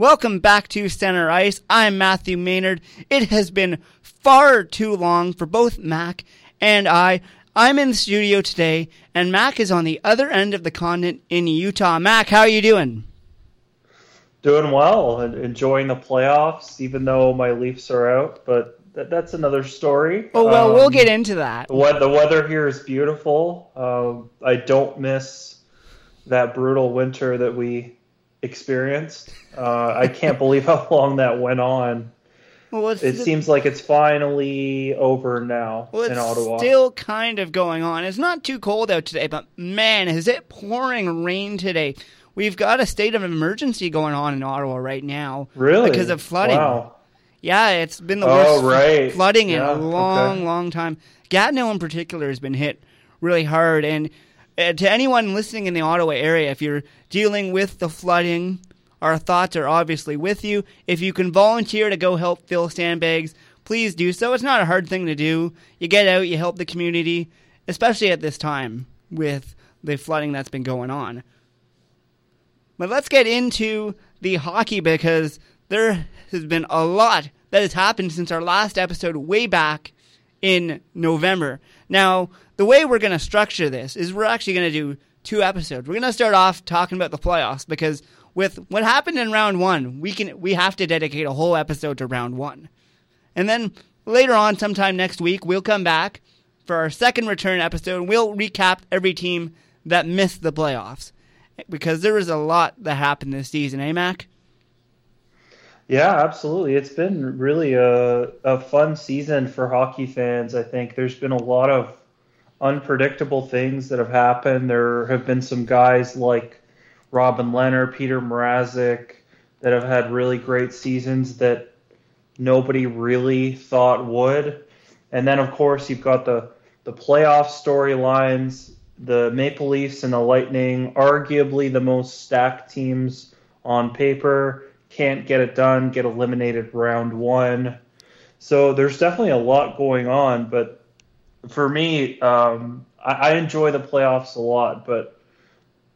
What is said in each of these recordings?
Welcome back to Center Ice. I'm Matthew Maynard. It has been far too long for both Mac and I. I'm in the studio today, and Mac is on the other end of the continent in Utah. Mac, how are you doing? Doing well enjoying the playoffs, even though my Leafs are out. But that, that's another story. Oh well, um, we'll get into that. The, the weather here is beautiful. Um, I don't miss that brutal winter that we experienced. Uh, I can't believe how long that went on. Well, it the, seems like it's finally over now well, in Ottawa. Still kind of going on. It's not too cold out today, but man, is it pouring rain today. We've got a state of emergency going on in Ottawa right now. Really? Because of flooding. Wow. Yeah, it's been the worst oh, right. flooding yeah, in a long, okay. long time. Gatineau in particular has been hit really hard. And Uh, to anyone listening in the Ottawa area, if you're dealing with the flooding, our thoughts are obviously with you. If you can volunteer to go help fill sandbags, please do so. It's not a hard thing to do. You get out, you help the community, especially at this time with the flooding that's been going on. But let's get into the hockey because there has been a lot that has happened since our last episode way back in November. Now, the way we're going to structure this is we're actually going to do two episodes. We're going to start off talking about the playoffs because with what happened in round 1, we can we have to dedicate a whole episode to round 1. And then later on sometime next week, we'll come back for our second return episode. We'll recap every team that missed the playoffs because there was a lot that happened this season, eh, Mac? Yeah, absolutely. It's been really a, a fun season for hockey fans. I think there's been a lot of unpredictable things that have happened. There have been some guys like Robin Lehner, Peter Mrazek that have had really great seasons that nobody really thought would. And then, of course, you've got the, the playoff storylines, the Maple Leafs and the Lightning, arguably the most stacked teams on paper can't get it done, get eliminated round one. So there's definitely a lot going on, but for me, um, I, I enjoy the playoffs a lot. But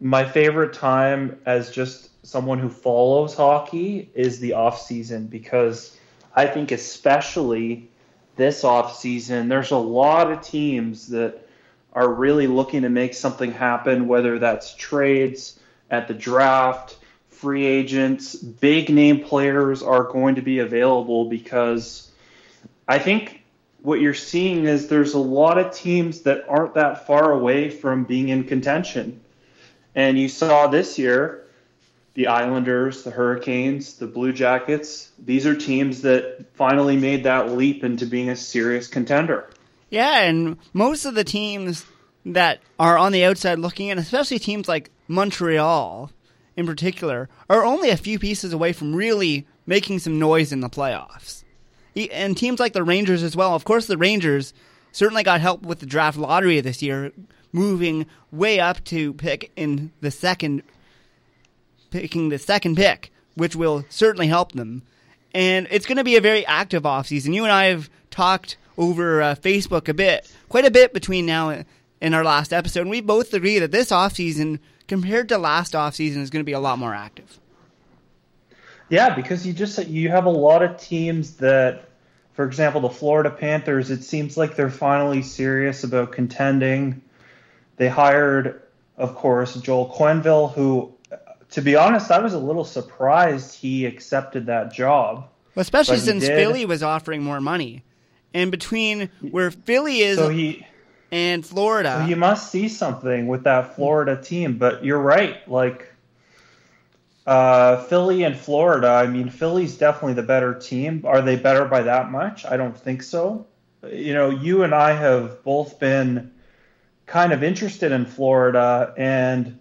my favorite time as just someone who follows hockey is the off season because I think especially this off season, there's a lot of teams that are really looking to make something happen, whether that's trades at the draft free agents, big name players are going to be available because I think what you're seeing is there's a lot of teams that aren't that far away from being in contention. And you saw this year the Islanders, the Hurricanes, the Blue Jackets, these are teams that finally made that leap into being a serious contender. Yeah, and most of the teams that are on the outside looking in, especially teams like Montreal, in particular are only a few pieces away from really making some noise in the playoffs. And teams like the Rangers as well. Of course, the Rangers certainly got help with the draft lottery this year, moving way up to pick in the second, picking the second pick, which will certainly help them. And it's going to be a very active offseason. You and I have talked over uh, Facebook a bit, quite a bit between now and our last episode, and we both agree that this offseason – compared to last offseason is going to be a lot more active. Yeah, because you just you have a lot of teams that, for example, the Florida Panthers. It seems like they're finally serious about contending. They hired, of course, Joel Quenneville, who, to be honest, I was a little surprised he accepted that job. Well, especially since Philly was offering more money, and between where Philly is, so he and Florida. Well, you must see something with that Florida team, but you're right. Like uh, Philly and Florida, I mean, Philly's definitely the better team. Are they better by that much? I don't think so. You know, you and I have both been kind of interested in Florida, and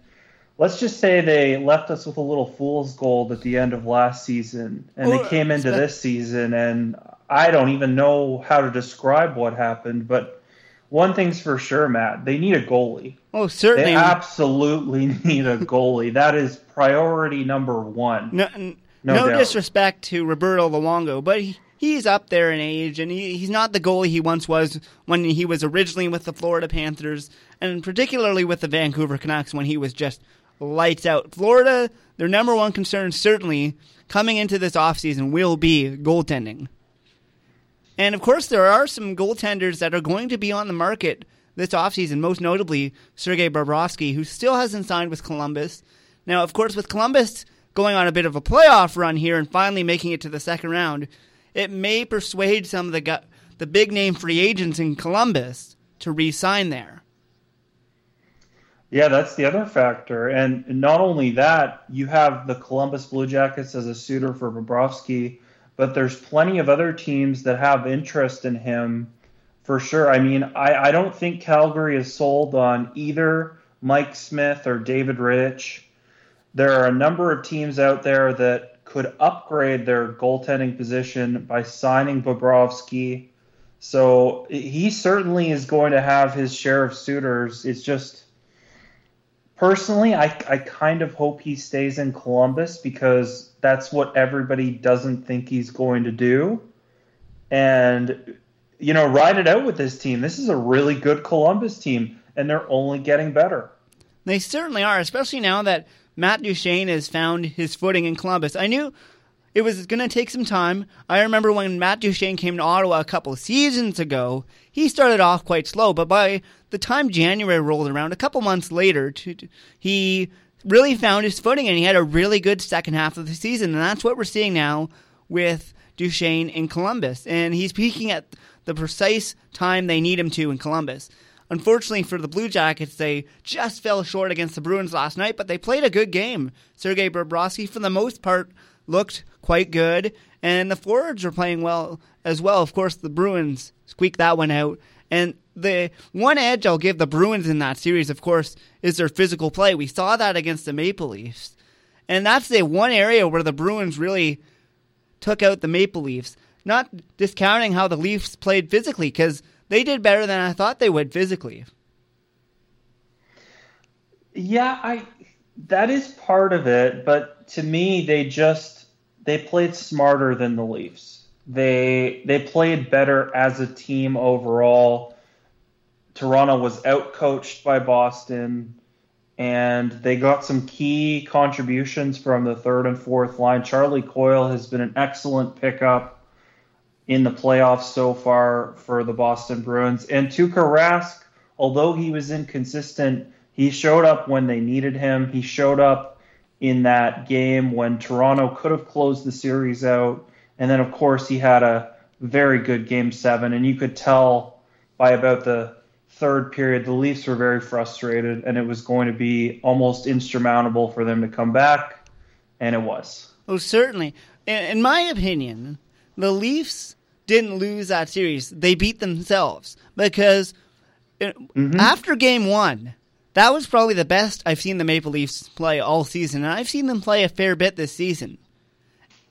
let's just say they left us with a little fool's gold at the end of last season, and they came into this season, and I don't even know how to describe what happened, but one thing's for sure, Matt. They need a goalie. Oh, certainly. They absolutely need a goalie. that is priority number one. No, no, no disrespect to Roberto Luongo, but he, he's up there in age, and he, he's not the goalie he once was when he was originally with the Florida Panthers, and particularly with the Vancouver Canucks when he was just lights out. Florida, their number one concern certainly coming into this offseason will be goaltending. And of course, there are some goaltenders that are going to be on the market this offseason, most notably Sergei Bobrovsky, who still hasn't signed with Columbus. Now, of course, with Columbus going on a bit of a playoff run here and finally making it to the second round, it may persuade some of the gu- the big name free agents in Columbus to re-sign there. Yeah, that's the other factor. And not only that, you have the Columbus Blue Jackets as a suitor for Bobrovsky, but there's plenty of other teams that have interest in him for sure. I mean, I, I don't think Calgary is sold on either Mike Smith or David Rittich. There are a number of teams out there that could upgrade their goaltending position by signing Bobrovsky. So he certainly is going to have his share of suitors. It's just personally, I, I kind of hope he stays in Columbus because that's what everybody doesn't think he's going to do. And, you know, ride it out with this team. This is a really good Columbus team, and they're only getting better. They certainly are, especially now that Matt Duchene has found his footing in Columbus. I knew it was going to take some time. I remember when Matt Duchene came to Ottawa a couple seasons ago, he started off quite slow, but by the time January rolled around, a couple months later, he really found his footing and he had a really good second half of the season. And that's what we're seeing now with Duchene in Columbus. And he's peaking at the precise time they need him to in Columbus. Unfortunately for the Blue Jackets, they just fell short against the Bruins last night, but they played a good game. Sergei Bobrovsky, for the most part, looked quite good, and the forwards were playing well as well. Of course, the Bruins squeaked that one out. And the one edge I'll give the Bruins in that series, of course, is their physical play. We saw that against the Maple Leafs. And that's the one area where the Bruins really took out the Maple Leafs. Not discounting how the Leafs played physically, because they did better than I thought they would physically. Yeah, I that is part of it, but to me they just they played smarter than the Leafs. They they played better as a team overall. Toronto was outcoached by Boston and they got some key contributions from the third and fourth line. Charlie Coyle has been an excellent pickup in the playoffs so far for the Boston Bruins. And Tuukka Rask, although he was inconsistent, he showed up when they needed him. He showed up in that game when Toronto could have closed the series out. And then, of course, he had a very good game seven. And you could tell by about the third period, the Leafs were very frustrated, and it was going to be almost insurmountable for them to come back. And it was. Oh, certainly. In my opinion, the Leafs didn't lose that series. They beat themselves because mm-hmm. after game one, that was probably the best I've seen the Maple Leafs play all season. And I've seen them play a fair bit this season.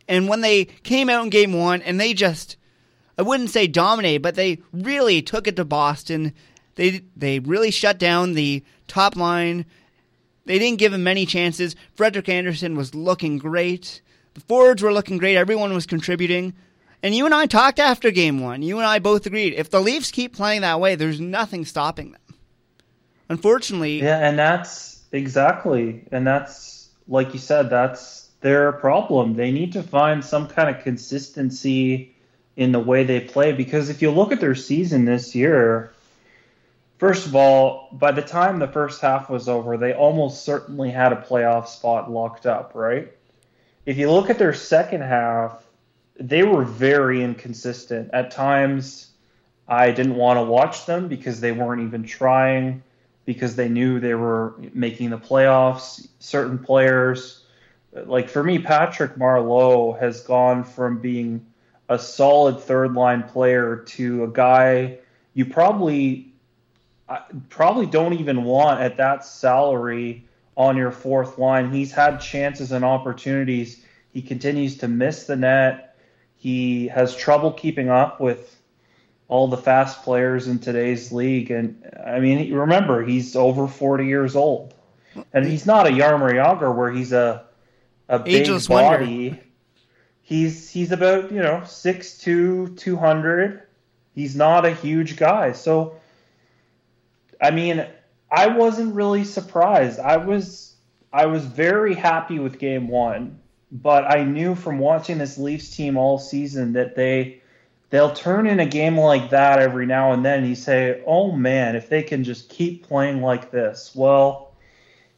And when they came out in game one and they just, I wouldn't say dominated, but they really took it to Boston. They, they really shut down the top line. They didn't give him many chances. Frederik Andersen was looking great. The forwards were looking great. Everyone was contributing. And you and I talked after game one. You and I both agreed if the Leafs keep playing that way, there's nothing stopping them. Unfortunately. Yeah, and that's exactly. And that's, like you said, that's their problem. They need to find some kind of consistency in the way they play because if you look at their season this year, first of all, by the time the first half was over, they almost certainly had a playoff spot locked up, right? If you look at their second half, they were very inconsistent. At times, I didn't want to watch them because they weren't even trying, because they knew they were making the playoffs. Certain players, like for me, Patrick Marleau has gone from being a solid third line player to a guy you probably probably don't even want at that salary on your fourth line. He's had chances and opportunities. He continues to miss the net he has trouble keeping up with all the fast players in today's league. And I mean, remember, he's over 40 years old. And he's not a Jaromir Jagr where he's a a big Ageless body. Wonder. He's he's about, you know, 6'2", 200. He's not a huge guy. So I mean, I wasn't really surprised. I was I was very happy with game one, but I knew from watching this Leafs team all season that they they'll turn in a game like that every now and then and you say, "Oh man, if they can just keep playing like this." Well,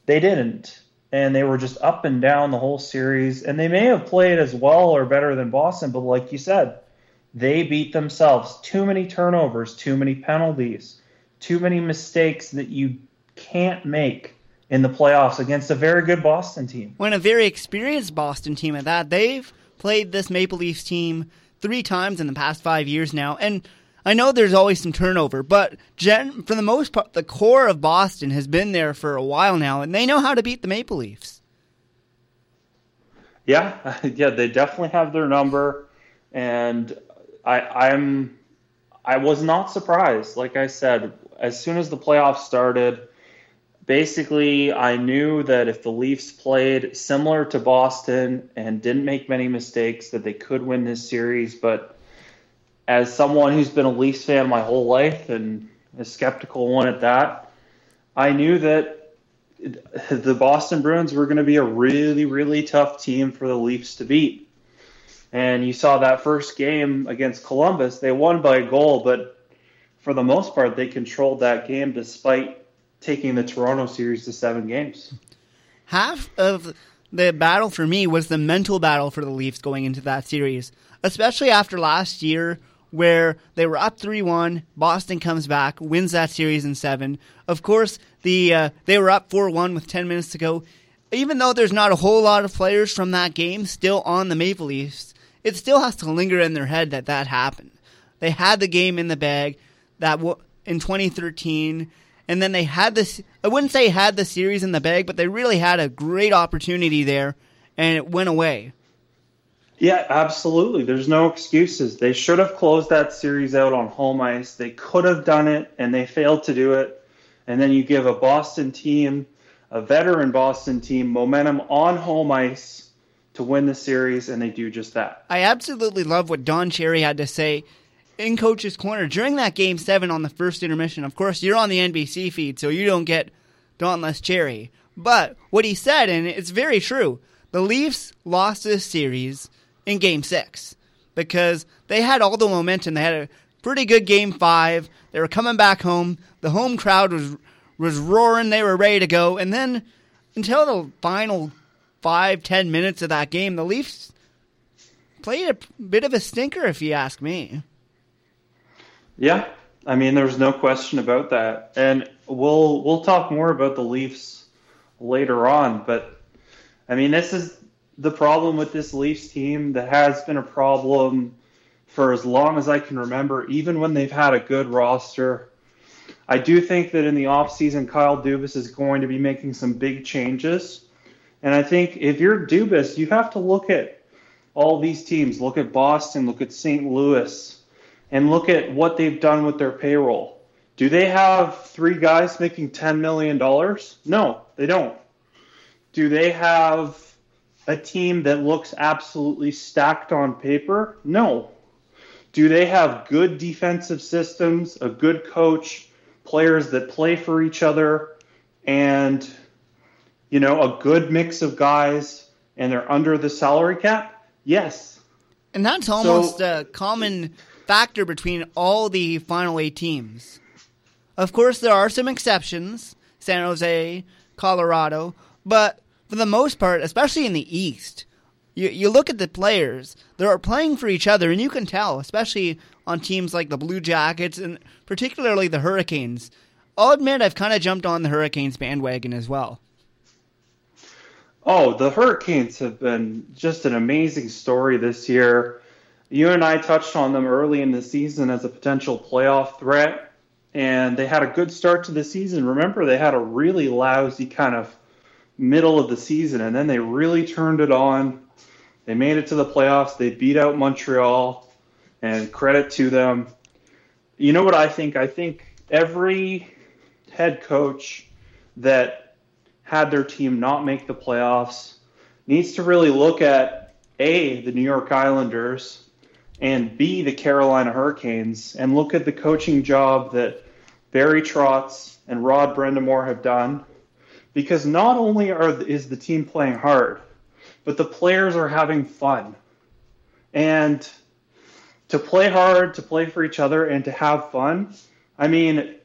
they didn't. And they were just up and down the whole series and they may have played as well or better than Boston, but like you said, they beat themselves. Too many turnovers, too many penalties, too many mistakes that you can't make in the playoffs against a very good Boston team. When a very experienced Boston team at that, they've played this Maple Leafs team three times in the past five years now, and I know there's always some turnover, but gen- for the most part, the core of Boston has been there for a while now, and they know how to beat the Maple Leafs. Yeah, yeah, they definitely have their number, and I, I'm I was not surprised. Like I said, as soon as the playoffs started, basically I knew that if the Leafs played similar to Boston and didn't make many mistakes, that they could win this series. But as someone who's been a Leafs fan my whole life and a skeptical one at that, I knew that the Boston Bruins were going to be a really, really tough team for the Leafs to beat. And you saw that first game against Columbus, they won by a goal, but for the most part, they controlled that game despite taking the Toronto series to seven games. Half of the battle for me was the mental battle for the Leafs going into that series, especially after last year where they were up 3-1, Boston comes back, wins that series in 7. Of course, the uh, they were up 4-1 with 10 minutes to go. Even though there's not a whole lot of players from that game still on the Maple Leafs, it still has to linger in their head that that happened. They had the game in the bag that w- in 2013, and then they had this. I wouldn't say had the series in the bag, but they really had a great opportunity there, and it went away. Yeah, absolutely. There's no excuses. They should have closed that series out on home ice. They could have done it, and they failed to do it. And then you give a Boston team, a veteran Boston team, momentum on home ice to win the series, and they do just that. I absolutely love what Don Cherry had to say in Coach's Corner during that Game 7 on the first intermission. Of course, you're on the NBC feed, so you don't get Dauntless Cherry. But what he said, and it's very true, the Leafs lost this series in Game 6 because they had all the momentum. They had a pretty good Game 5. They were coming back home. The home crowd was was roaring. They were ready to go. And then until the final five, ten minutes of that game, the Leafs played a bit of a stinker, if you ask me. Yeah, I mean, there's no question about that, and we'll we'll talk more about the Leafs later on. But I mean, this is the problem with this Leafs team that has been a problem for as long as I can remember, even when they've had a good roster. I do think that in the offseason, Kyle Dubas is going to be making some big changes. And I think if you're Dubas, you have to look at all these teams. Look at Boston, look at St. Louis, and look at what they've done with their payroll. Do they have three guys making $10 million? No, they don't. Do they have a team that looks absolutely stacked on paper? No. Do they have good defensive systems, a good coach, players that play for each other, and you know, a good mix of guys and they're under the salary cap? Yes. And that's almost so, a common factor between all the final eight teams. Of course, there are some exceptions San Jose, Colorado, but for the most part, especially in the East, you, you look at the players, they are playing for each other, and you can tell, especially on teams like the Blue Jackets and particularly the Hurricanes. I'll admit I've kind of jumped on the Hurricanes bandwagon as well. Oh, the Hurricanes have been just an amazing story this year. You and I touched on them early in the season as a potential playoff threat, and they had a good start to the season. Remember, they had a really lousy kind of middle of the season, and then they really turned it on. They made it to the playoffs. They beat out Montreal, and credit to them. You know what I think? I think every head coach that had their team not make the playoffs needs to really look at A, the New York Islanders, and B, the Carolina Hurricanes, and look at the coaching job that Barry Trotz and Rod Brind'Amour have done. because not only are is the team playing hard, but the players are having fun. And to play hard, to play for each other, and to have fun, I mean,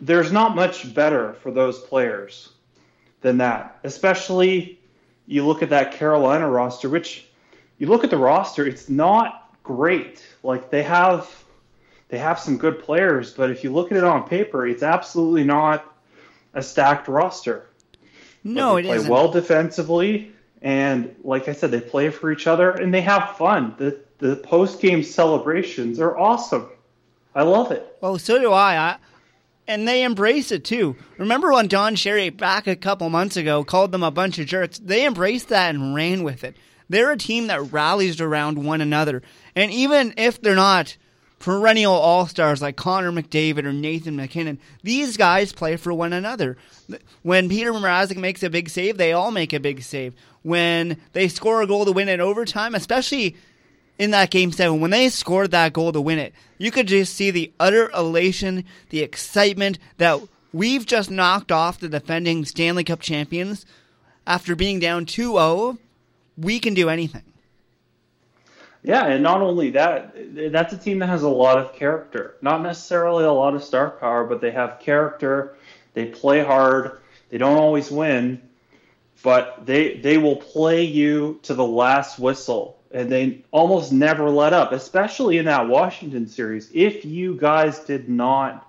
there's not much better for those players than that. Especially, you look at that Carolina roster, which you look at the roster, it's not great. Like they have they have some good players, but if you look at it on paper, it's absolutely not a stacked roster. No, it is. they it play isn't. well defensively, and like I said, they play for each other and they have fun. The the post game celebrations are awesome. I love it. Well, so do I. I. And they embrace it too. Remember when Don Cherry back a couple months ago called them a bunch of jerks? They embraced that and ran with it. They're a team that rallies around one another. And even if they're not perennial all stars like Connor McDavid or Nathan MacKinnon, these guys play for one another. When Peter Mrazek makes a big save, they all make a big save. When they score a goal to win in overtime, especially in that game seven, when they scored that goal to win it, you could just see the utter elation, the excitement that we've just knocked off the defending Stanley Cup champions after being down 2 0. We can do anything. Yeah, and not only that, that's a team that has a lot of character. Not necessarily a lot of star power, but they have character. They play hard. They don't always win, but they they will play you to the last whistle, and they almost never let up. Especially in that Washington series, if you guys did not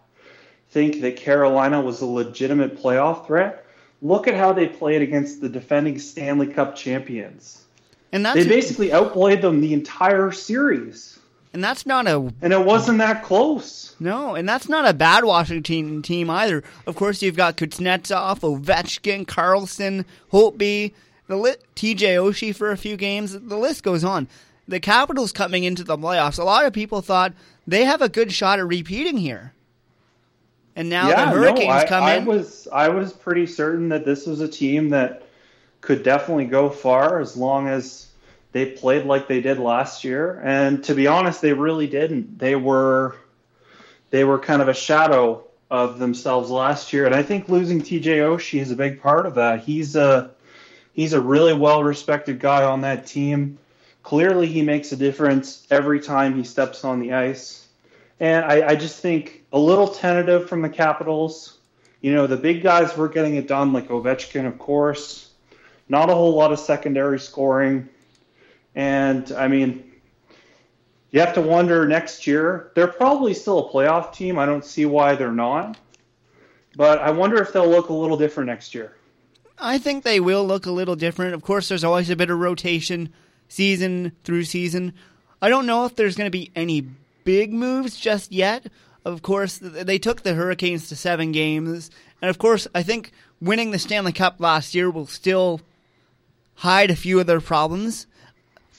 think that Carolina was a legitimate playoff threat, look at how they played against the defending Stanley Cup champions. And that's They basically outplayed them the entire series, and that's not a and it wasn't that close. no, and that's not a bad Washington team either. Of course, you've got Kuznetsov, Ovechkin, Carlson, Holtby, the li- TJ Oshie for a few games. The list goes on. The Capitals coming into the playoffs, a lot of people thought they have a good shot at repeating here. And now yeah, the Hurricanes no, I, come I in. was I was pretty certain that this was a team that could definitely go far as long as they played like they did last year. And to be honest, they really didn't. They were they were kind of a shadow of themselves last year, and I think losing TJ Oshie is a big part of that. He's a he's a really well respected guy on that team. Clearly, he makes a difference every time he steps on the ice. And I, I just think a little tentative from the Capitals. You know, the big guys were getting it done, like Ovechkin, of course. Not a whole lot of secondary scoring. And, I mean, you have to wonder next year. They're probably still a playoff team. I don't see why they're not. But I wonder if they'll look a little different next year. I think they will look a little different. Of course, there's always a bit of rotation season through season. I don't know if there's going to be any big moves just yet. Of course, they took the Hurricanes to seven games. And of course, I think winning the Stanley Cup last year will still hide a few of their problems.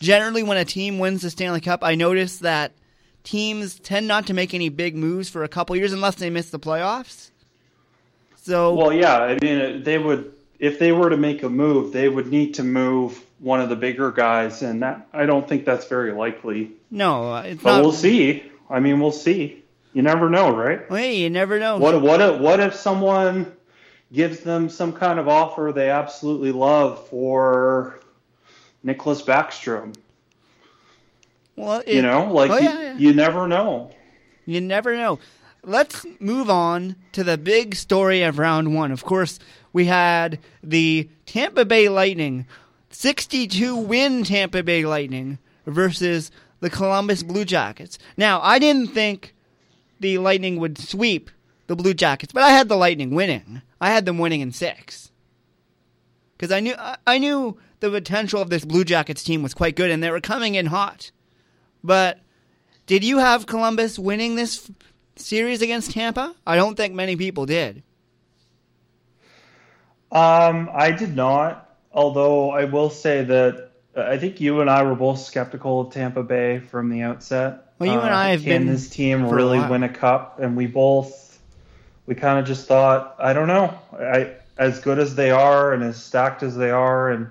Generally, when a team wins the Stanley Cup, I notice that teams tend not to make any big moves for a couple years unless they miss the playoffs. So, Well, yeah, I mean, they would if they were to make a move, they would need to move one of the bigger guys, and that I don't think that's very likely. no, uh, it's But not. we'll see. I mean, we'll see. You never know, right? Hey, you never know. What what if, what if someone gives them some kind of offer they absolutely love for Nicholas Backstrom? Well, it- You know, like you, yeah, yeah. you never know. You never know. Let's move on to the big story of round one. Of course, we had the Tampa Bay Lightning, 62 win Tampa Bay Lightning versus the Columbus Blue Jackets. Now, I didn't think the Lightning would sweep the Blue Jackets, but I had the Lightning winning. I had them winning in six. Because I knew I- knew the potential of this Blue Jackets team was quite good, and they were coming in hot. But did you have Columbus winning this series against Tampa? I don't think many people did. Um, I did not. Although I will say that uh, I think you and I were both skeptical of Tampa Bay from the outset. Well, you and Uh, I have can been this team really win a cup? And we both, we kind of just thought, I don't know. I as good as they are and as stacked as they are and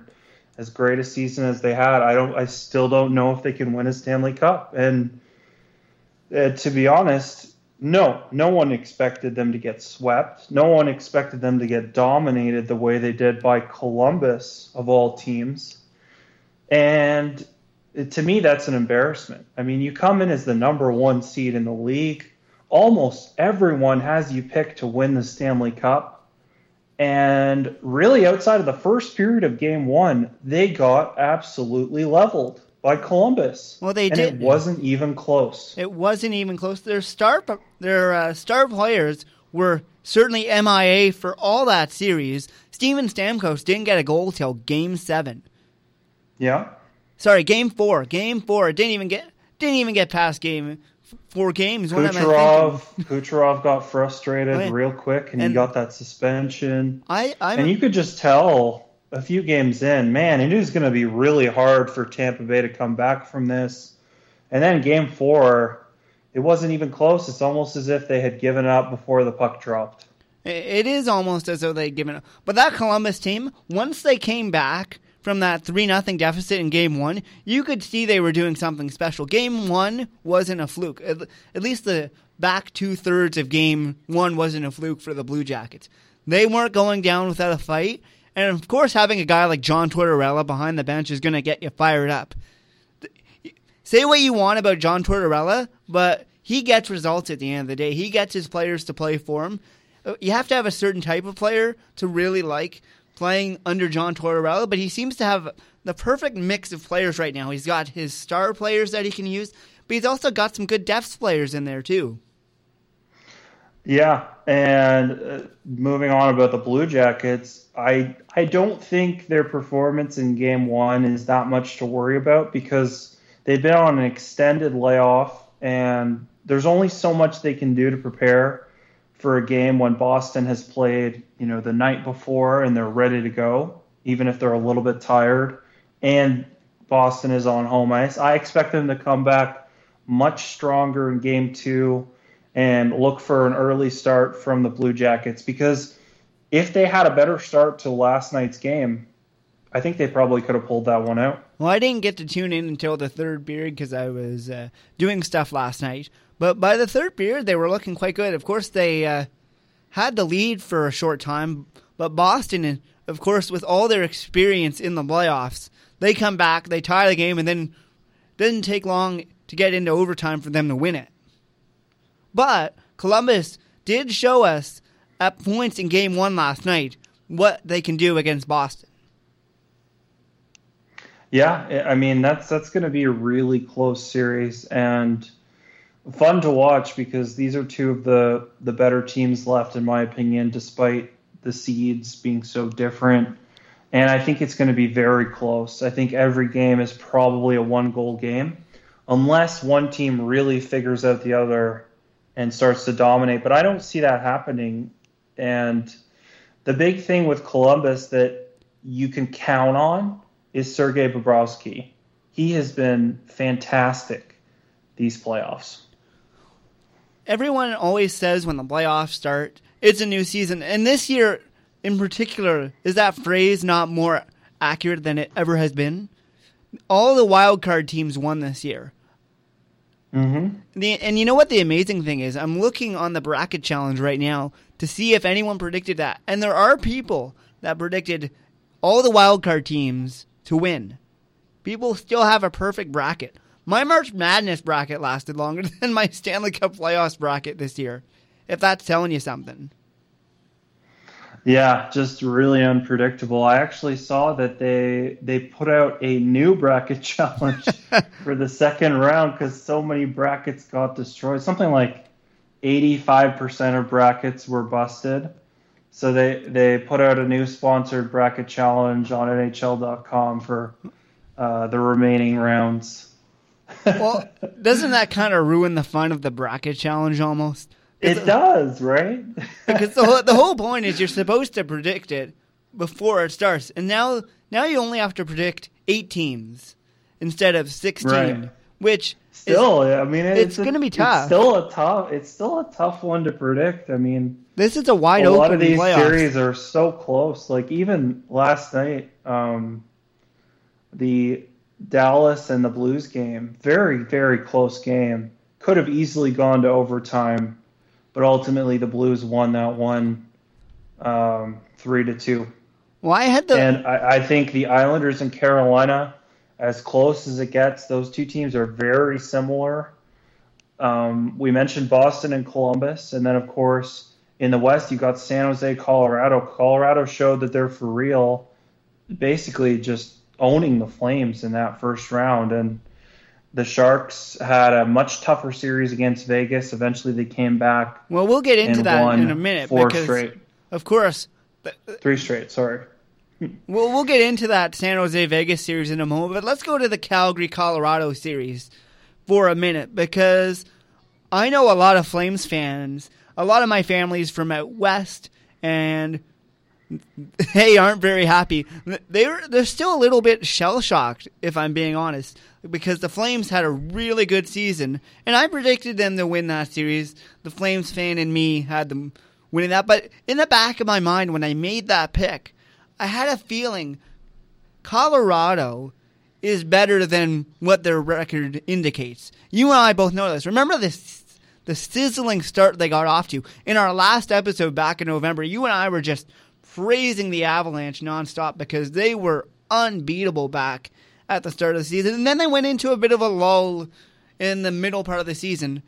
as great a season as they had, I don't. I still don't know if they can win a Stanley Cup. And uh, to be honest, No, no one expected them to get swept. No one expected them to get dominated the way they did by Columbus, of all teams. And to me, that's an embarrassment. I mean, you come in as the number one seed in the league. Almost everyone has you picked to win the Stanley Cup. And really, outside of the first period of game one, they got absolutely leveled by Columbus. Well, they did and did. It wasn't even close. It wasn't even close. Their star, their uh, star players were certainly MIA for all that series. Steven Stamkos didn't get a goal till Game Seven. Yeah. Sorry, Game Four. Game Four didn't even get didn't even get past Game Four games. What Kucherov, Kucherov got frustrated oh, yeah. real quick, and, and, he got that suspension. I, I'm, and you could just tell a few games in, man, it is going to be really hard for Tampa Bay to come back from this. And then game four, it wasn't even close. It's almost as if they had given up before the puck dropped. It is almost as though they'd given up. But that Columbus team, once they came back from that 3 nothing deficit in game one, you could see they were doing something special. Game one wasn't a fluke. At, at least the back two thirds of game one wasn't a fluke for the Blue Jackets. They weren't going down without a fight and of course, having a guy like John Tortorella behind the bench is going to get you fired up. Say what you want about John Tortorella, but he gets results at the end of the day. He gets his players to play for him. Uh, you have to have a certain type of player to really like playing under John Tortorella, but he seems to have the perfect mix of players right now. He's got his star players that he can use, but he's also got some good depth players in there too. Yeah, and uh, moving on about the Blue Jackets, I I don't think their performance in Game One is that much to worry about because they've been on an extended layoff, and there's only so much they can do to prepare for a game when Boston has played, you know, the night before and they're ready to go, even if they're a little bit tired, and Boston is on home ice. I expect them to come back much stronger in Game Two and look for an early start from the Blue Jackets because if they had a better start to last night's game, I think they probably could have pulled that one out. Well, I didn't get to tune in until the third period because I was uh, doing stuff last night. But by the third period, they were looking quite good. Of course, they uh, had the lead for a short time, but Boston, of course, with all their experience in the playoffs, they come back, they tie the game, and then didn't take long to get into overtime for them to win it. But Columbus did show us at points in game one last night what they can do against Boston. Yeah, I mean that's that's going to be a really close series and fun to watch because these are two of the the better teams left in my opinion despite the seeds being so different. And I think it's going to be very close. I think every game is probably a one goal game unless one team really figures out the other and starts to dominate. But I don't see that happening. And the big thing with Columbus that you can count on is Sergei Bobrovsky. He has been fantastic these playoffs. Everyone always says when the playoffs start, it's a new season. And this year in particular, is that phrase not more accurate than it ever has been? All the wild card teams won this year. Mm-hmm. The, and you know what the amazing thing is? I'm looking on the bracket challenge right now to see if anyone predicted that. And there are people that predicted all the wildcard teams to win. People still have a perfect bracket. My March Madness bracket lasted longer than my Stanley Cup playoffs bracket this year, if that's telling you something. Yeah, just really unpredictable. I actually saw that they they put out a new bracket challenge for the second round because so many brackets got destroyed. Something like eighty five percent of brackets were busted. So they they put out a new sponsored bracket challenge on NHL.com for uh, the remaining rounds. well, doesn't that kind of ruin the fun of the bracket challenge almost? It does, right? because the whole, the whole point is you're supposed to predict it before it starts, and now now you only have to predict eight teams instead of sixteen, right. Which still, is, I mean, it's, it's going to be tough. It's still a tough. It's still a tough one to predict. I mean, this is a wide a open. A lot of these playoffs. series are so close. Like even last night, um, the Dallas and the Blues game, very very close game, could have easily gone to overtime but ultimately the Blues won that one um, three to two. Well, I had the and I, I think the Islanders and Carolina, as close as it gets, those two teams are very similar. Um, we mentioned Boston and Columbus, and then of course in the West you got San Jose, Colorado. Colorado showed that they're for real, basically just owning the Flames in that first round, and the Sharks had a much tougher series against Vegas. Eventually, they came back. Well, we'll get into that in a minute. Four straight. Of course. Three straight. Sorry. Well, we'll get into that San Jose Vegas series in a moment, but let's go to the Calgary Colorado series for a minute because I know a lot of Flames fans. A lot of my family's from out west, and they aren't very happy. They're they're still a little bit shell shocked, if I'm being honest, because the Flames had a really good season, and I predicted them to win that series. The Flames fan in me had them winning that, but in the back of my mind, when I made that pick, I had a feeling Colorado is better than what their record indicates. You and I both know this. Remember this the sizzling start they got off to. In our last episode back in November, you and I were just praising the Avalanche nonstop because they were unbeatable back at the start of the season. And then they went into a bit of a lull in the middle part of the season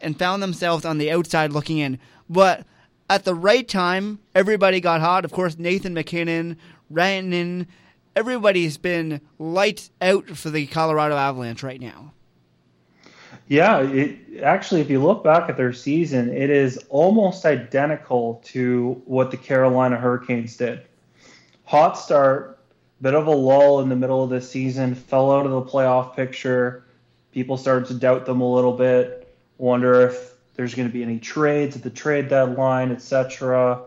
and found themselves on the outside looking in. But at the right time, everybody got hot. Of course, Nathan MacKinnon, Rantanen, everybody's been lights out for the Colorado Avalanche right now. Yeah, it actually, if you look back at their season, it is almost identical to what the Carolina Hurricanes did. Hot start, bit of a lull in the middle of the season, fell out of the playoff picture. People started to doubt them a little bit, wonder if there's going to be any trades at the trade deadline, etc.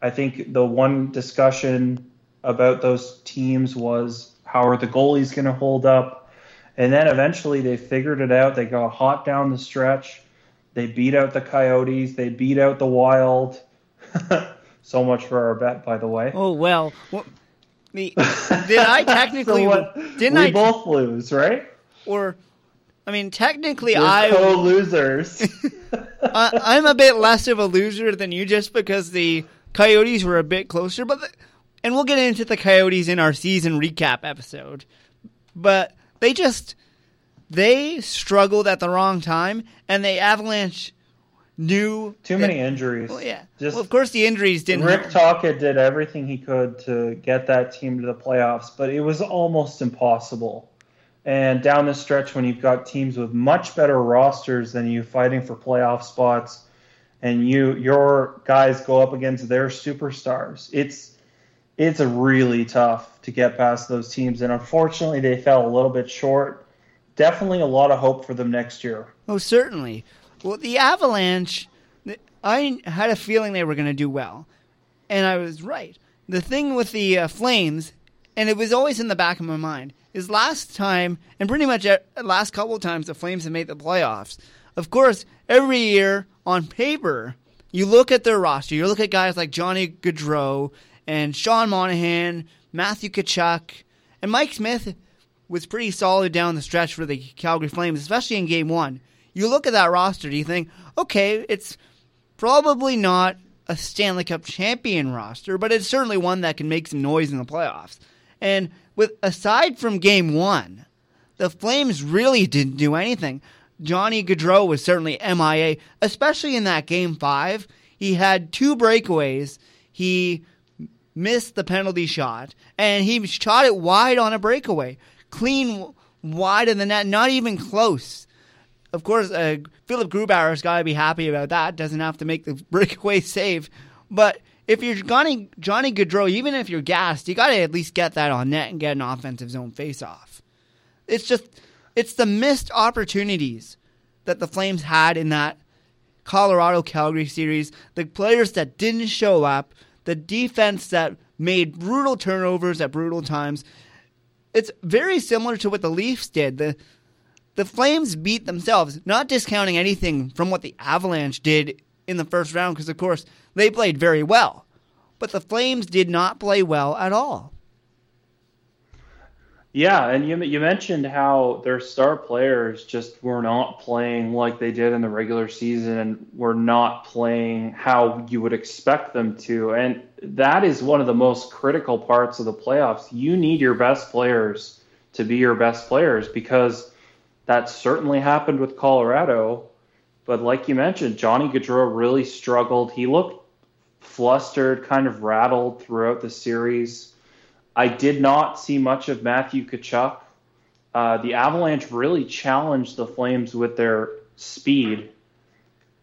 I think the one discussion about those teams was how are the goalies going to hold up? And then eventually they figured it out. They got hot down the stretch. They beat out the Coyotes. They beat out the Wild. so much for our bet, by the way. Oh well. well the, did I technically? so what, didn't we I both lose, right? Or, I mean, technically, We're I co-losers. I, I'm a bit less of a loser than you, just because the Coyotes were a bit closer. But, the, and we'll get into the Coyotes in our season recap episode. But they just they struggled at the wrong time, and the Avalanche knew too many injuries. Well, yeah. Just well, of course, the injuries didn't. Rick Tocchet did everything he could to get that team to the playoffs, but it was almost impossible. And down the stretch, when you've got teams with much better rosters than you fighting for playoff spots, and you your guys go up against their superstars, it's it's really tough to get past those teams. And unfortunately, they fell a little bit short. Definitely a lot of hope for them next year. Oh, certainly. Well, the Avalanche, I had a feeling they were going to do well. And I was right. The thing with the uh, Flames, and it was always in the back of my mind, is last time, and pretty much last couple of times the Flames have made the playoffs. Of course, every year on paper, you look at their roster, you look at guys like Johnny Gaudreau and Sean Monahan, Matthew Tkachuk, and Mike Smith was pretty solid down the stretch for the Calgary Flames, especially in game one. You look at that roster, do you think, okay, it's probably not a Stanley Cup champion roster, but it's certainly one that can make some noise in the playoffs. And with aside from game one, the Flames really didn't do anything. Johnny Gaudreau was certainly MIA, especially in that game five. He had two breakaways. He missed the penalty shot, and he shot it wide on a breakaway, clean wide of the net, not even close. Of course, uh, Philipp Grubauer's got to be happy about that. Doesn't have to make the breakaway save. But if you're Johnny, Johnny Gaudreau, even if you're gassed, you got to at least get that on net and get an offensive zone faceoff. It's just, it's the missed opportunities that the Flames had in that Colorado Calgary series. The players that didn't show up, the defense that made brutal turnovers at brutal times. It's very similar to what the Leafs did. The the Flames beat themselves, not discounting anything from what the Avalanche did in the first round, because of course they played very well. But the Flames did not play well at all. Yeah, and you you mentioned how their star players just were not playing like they did in the regular season and were not playing how you would expect them to. And that is one of the most critical parts of the playoffs. You need your best players to be your best players because that certainly happened with Colorado. But like you mentioned, Johnny Gaudreau really struggled. He looked flustered, kind of rattled throughout the series I did not see much of Matthew Tkachuk. Uh, the Avalanche really challenged the Flames with their speed.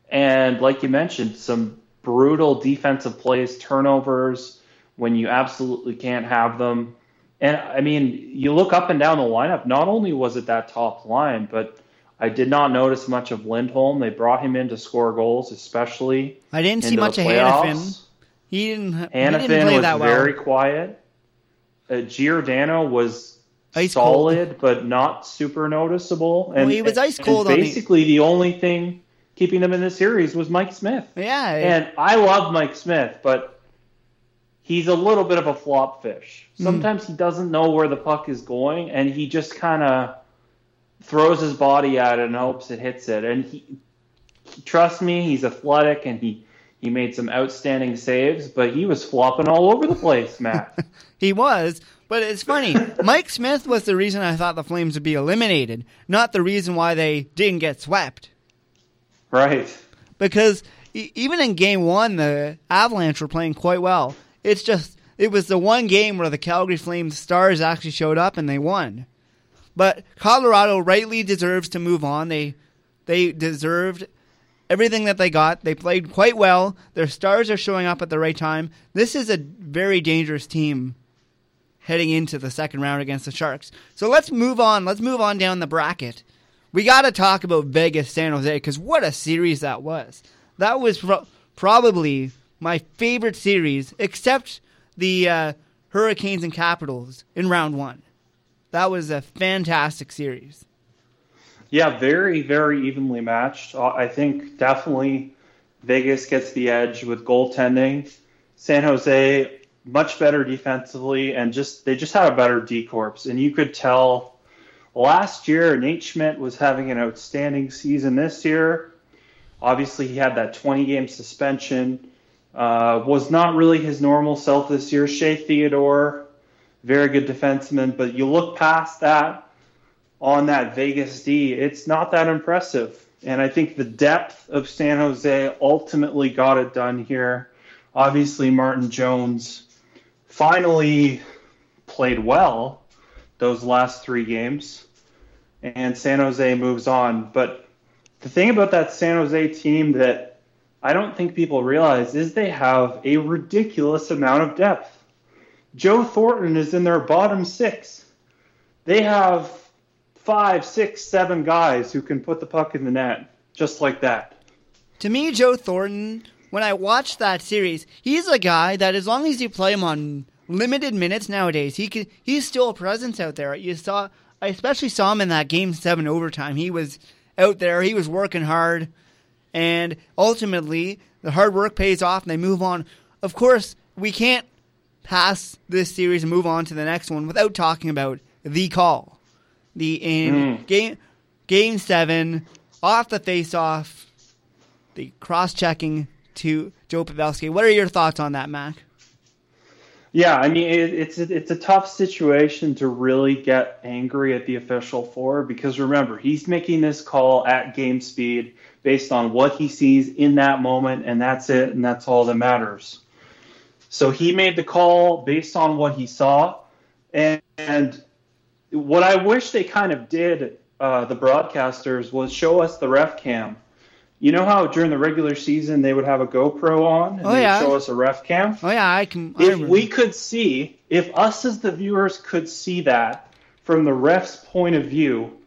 And like you mentioned, some brutal defensive plays, turnovers when you absolutely can't have them. And I mean, you look up and down the lineup, not only was it that top line, but I did not notice much of Lindholm. They brought him in to score goals, especially. I didn't see much of Hanifin. He didn't, Hanifin he didn't play was that well. very quiet uh, Giordano was Ice solid, cold. but not super noticeable. And Well, he was ice cold on the- basically, the only thing keeping them in the series was Mike Smith. Yeah, And I love Mike Smith, but he's a little bit of a flop fish. Hmm. Sometimes he doesn't know where the puck is going, and he just kind of throws his body at it and hopes it hits it. And he, trust me, he's athletic and he he made some outstanding saves, but he was flopping all over the place, Matt. he was. But it's funny. Mike Smith was the reason I thought the Flames would be eliminated, not the reason why they didn't get swept. right. Because e- even in game one, the Avalanche were playing quite well. It's just, it was the one game where the Calgary Flames stars actually showed up and they won. But Colorado rightly deserves to move on. They, they deserved everything that they got. They played quite well. Their stars are showing up at the right time. This is a very dangerous team heading into the second round against the Sharks. So let's move on. Let's move on down the bracket. We got to talk about Vegas San Jose because what a series that was. That was pro- probably my favorite series, except the uh, Hurricanes and Capitals in round one. That was a fantastic series. Yeah, very, very evenly matched. Uh, I think definitely Vegas gets the edge with goaltending. San Jose much better defensively, and just they just had a better D corps, and you could tell. Last year, Nate Schmidt was having an outstanding season. This year, obviously, he had that 20 game suspension. Uh, was not really his normal self this year. Shea Theodore, very good defenseman, but you look past that on that Vegas D, it's not that impressive. And I think the depth of San Jose ultimately got it done here. Obviously, Martin Jones finally played well those last three games, and San Jose moves on. But the thing about that San Jose team that I don't think people realize is they have a ridiculous amount of depth. Joe Thornton is in their bottom six. They have five, six, seven guys who can put the puck in the net just like that. To me, Joe Thornton, when I watched that series, he's a guy that as long as you play him on limited minutes nowadays, he can he's still a presence out there. You saw I especially saw him in that game seven overtime. He was out there, he was working hard, and ultimately the hard work pays off and they move on. Of course, we can't pass this series and move on to the next one without talking about the call. The in Mm. game game seven, off the face off, the cross checking to Joe Pavelski. What are your thoughts on that, Mac? Yeah, I mean it, it's a, it's a tough situation to really get angry at the official for because remember he's making this call at game speed based on what he sees in that moment and that's it and that's all that matters. So he made the call based on what he saw and, and what I wish they kind of did uh, the broadcasters was show us the ref cam. You know how during the regular season they would have a GoPro on and Oh, yeah. show us a ref cam? Oh yeah, I can. I if remember. we could see, if us as the viewers could see that from the ref's point of view,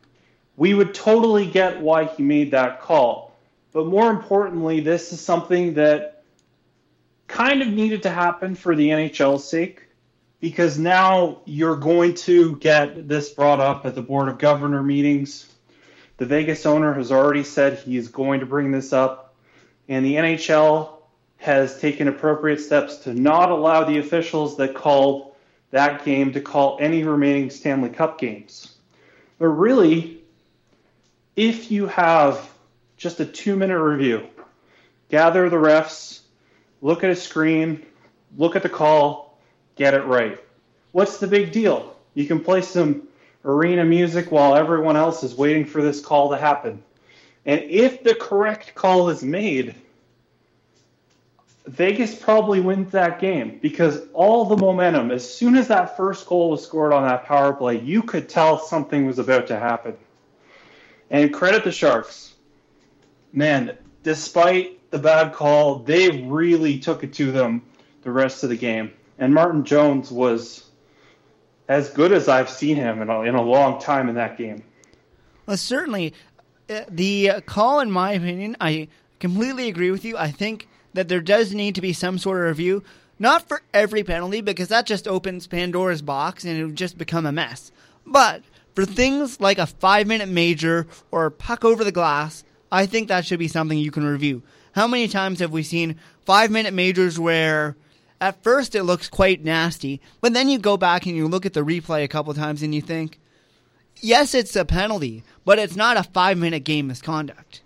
we would totally get why he made that call. But more importantly, this is something that kind of needed to happen for the NHL's sake because now you're going to get this brought up at the Board of Governor meetings. The Vegas owner has already said he is going to bring this up, and the NHL has taken appropriate steps to not allow the officials that called that game to call any remaining Stanley Cup games. But really, if you have just a two minute review, gather the refs, look at a screen, look at the call, get it right. What's the big deal? You can play some arena music while everyone else is waiting for this call to happen. And if the correct call is made, Vegas probably wins that game because all the momentum, as soon as that first goal was scored on that power play, you could tell something was about to happen. And credit the Sharks. Man, despite the bad call, they really took it to them the rest of the game. And Martin Jones was as good as I've seen him in a, in a long time in that game. Well, certainly, uh, the call, in my opinion, I completely agree with you. I think that there does need to be some sort of review, not for every penalty, because that just opens Pandora's box and it would just become a mess. But for things like a five minute major or a puck over the glass, I think that should be something you can review. How many times have we seen five minute majors where at first it looks quite nasty, but then you go back and you look at the replay a couple times and you think, yes, it's a penalty, but it's not a five minute game misconduct.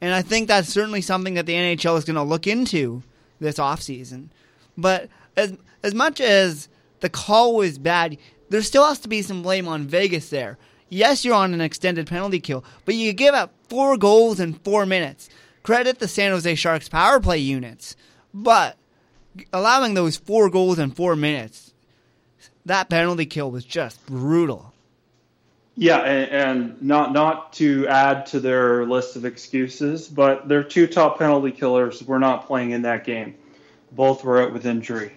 And I think that's certainly something that the NHL is going to look into this offseason. But as as much as the call was bad, there still has to be some blame on Vegas there. Yes, you're on an extended penalty kill, but you give up four goals in four minutes. Credit the San Jose Sharks power play units, but allowing those four goals in four minutes, that penalty kill was just brutal. Yeah, and, and, not not to add to their list of excuses, but their two top penalty killers were not playing in that game. Both were out with injury.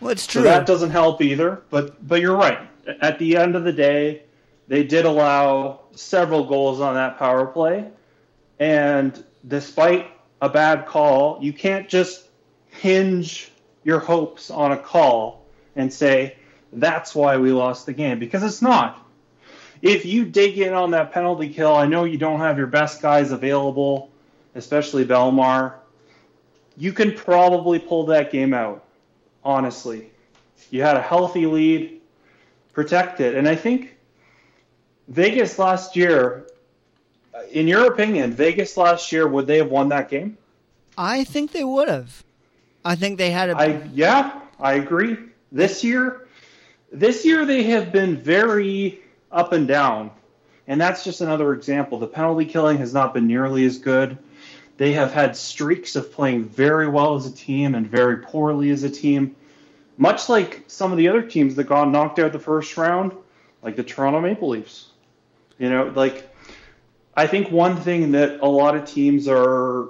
Well, it's true. So that doesn't help either. But but you're right. At the end of the day, they did allow several goals on that power play, and despite a bad call, you can't just hinge your hopes on a call and say that's why we lost the game because it's not if you dig in on that penalty kill, I know you don't have your best guys available, especially Bellemare. You can probably pull that game out, honestly. You had a healthy lead, protect it. And I think Vegas last year, in your opinion, Vegas last year, would they have won that game? I think they would have. I think they had a. I, yeah, I agree. This year, this year they have been very up and down. And that's just another example. The penalty killing has not been nearly as good. They have had streaks of playing very well as a team and very poorly as a team, much like some of the other teams that got knocked out the first round, like the Toronto Maple Leafs. You know, like I think one thing that a lot of teams are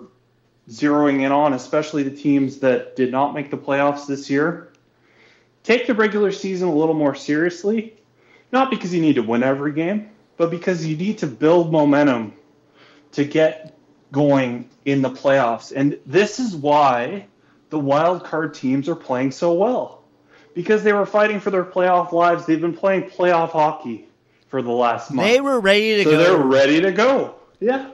zeroing in on, especially the teams that did not make the playoffs this year, take the regular season a little more seriously not because you need to win every game, but because you need to build momentum to get going in the playoffs. And this is why the wild card teams are playing so well. Because they were fighting for their playoff lives. They've been playing playoff hockey for the last month. They were ready to so go. They're ready to go. Yeah.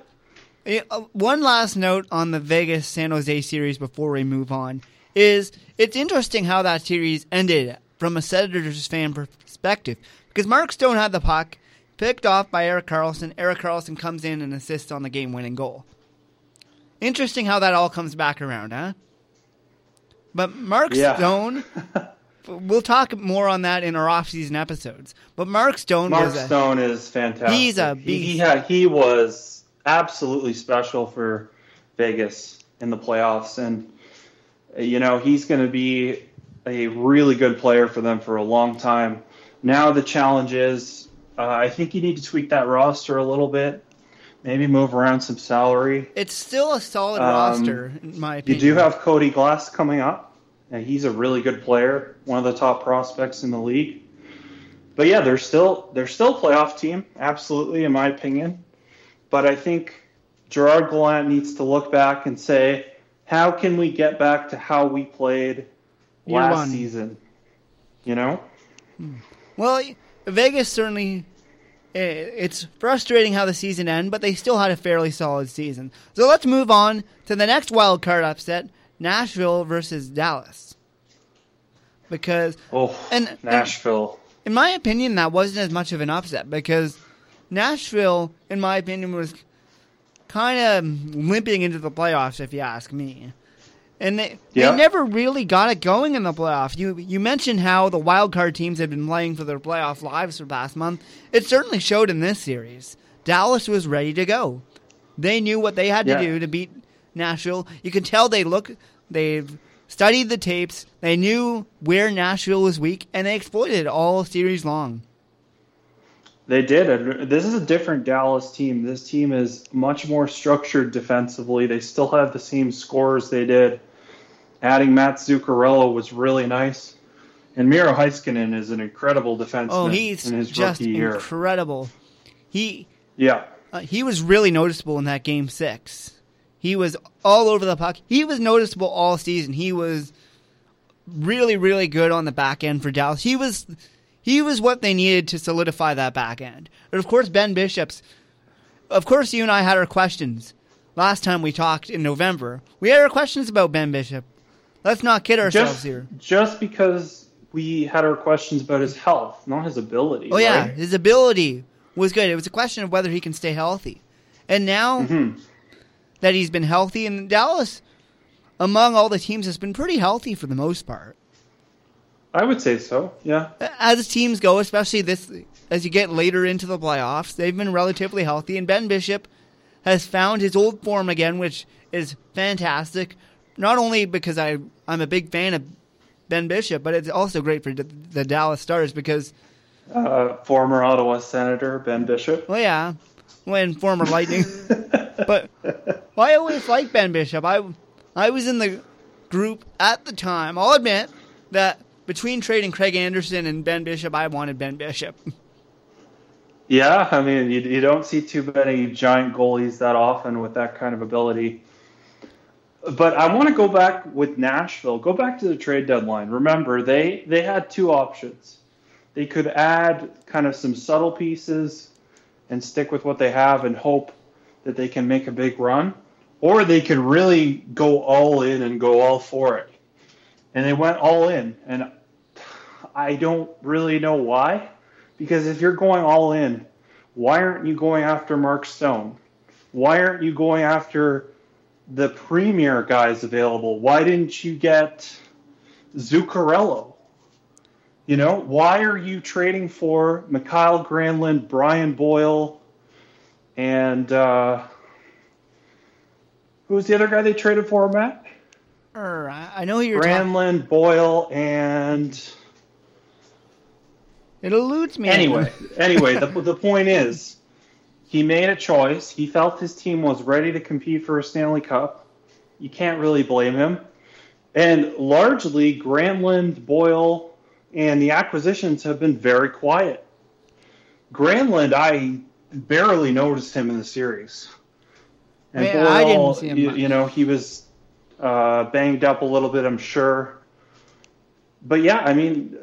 Uh, one last note on the Vegas San Jose series before we move on is it's interesting how that series ended from a Senators fan perspective because Mark Stone had the puck, picked off by Erik Karlsson. Erik Karlsson comes in and assists on the game winning goal. Interesting how that all comes back around, huh? But Mark yeah. Stone, we'll talk more on that in our off-season episodes. But Mark Stone, Mark a, Stone is fantastic. He's a beast. He, he, had, he was absolutely special for Vegas in the playoffs, and you know he's going to be a really good player for them for a long time. Now the challenge is, uh, I think you need to tweak that roster a little bit. Maybe move around some salary. It's still a solid um, roster, in my opinion. You do have Cody Glass coming up, and he's a really good player, one of the top prospects in the league. But yeah, they're still they're still a playoff team, absolutely, in my opinion. But I think Gerard Gallant needs to look back and say, how can we get back to how we played last season? You know. Hmm. Well, Vegas certainly. Eh, it's frustrating how the season ended, but they still had a fairly solid season. So let's move on to the next wild card upset: Nashville versus Dallas. because oh, and Nashville. And in my opinion, that wasn't as much of an upset because Nashville, in my opinion, was kind of limping into the playoffs, if you ask me. And they, Yeah. they never really got it going in the playoffs. You you mentioned how the wild card teams had been playing for their playoff lives for the past month. It certainly showed in this series. Dallas was ready to go. They knew what they had to do to beat Nashville. You can tell they look they've studied the tapes. They knew where Nashville was weak, and they exploited it all series long. They did. This is a different Dallas team. This team is much more structured defensively. They still have the same scores they did. Adding Matt Zuccarello was really nice. And Miro Heiskanen is an incredible defenseman Oh, he's in his just rookie year. incredible. He yeah. uh, he was really noticeable in that game six. He was all over the puck. He was noticeable all season. He was really, really good on the back end for Dallas. He was he was what they needed to solidify that back end. And of course, Ben Bishop's. Of course, you and I had our questions last time we talked in November. We had our questions about Ben Bishop. Let's not kid ourselves Just, here. just because we had our questions about his health, not his ability. Oh yeah, right? his ability was good. It was a question of whether he can stay healthy. And now Mhm. That he's been healthy, and Dallas, among all the teams, has been pretty healthy for the most part. I would say so. Yeah. As teams go, especially this as you get later into the playoffs, they've been relatively healthy, and Ben Bishop has found his old form again, which is fantastic. Not only because I I'm a big fan of Ben Bishop, but it's also great for the, the Dallas Stars because Uh, former Ottawa Senator Ben Bishop. Well, yeah, when former Lightning. but well, I always liked Ben Bishop. I I was in the group at the time. I'll admit that between trading Craig Anderson and Ben Bishop, I wanted Ben Bishop. Yeah, I mean, you, you don't see too many giant goalies that often with that kind of ability. But I want to go back with Nashville. Go back to the trade deadline. Remember, they they had two options. They could add kind of some subtle pieces and stick with what they have and hope that they can make a big run, or they could really go all in and go all for it. And they went all in, and I don't really know why. Because if you're going all in, why aren't you going after Mark Stone? Why aren't you going after the premier guys available? Why didn't you get Zuccarello? You know, why are you trading for Mikael Granlund, Brian Boyle, and uh, who was the other guy they traded for, Matt? Err, I know you're talking. Granlund, Boyle, and It eludes me. anyway, anyway, the, the point is, he made a choice. He felt his team was ready to compete for a Stanley Cup. You can't really blame him. And largely, Granlund, Boyle, and the acquisitions have been very quiet. Granlund, I barely noticed him in the series. And Yeah, Boyle, I didn't see him you, you know, he was uh, banged up a little bit, I'm sure. But yeah, I mean,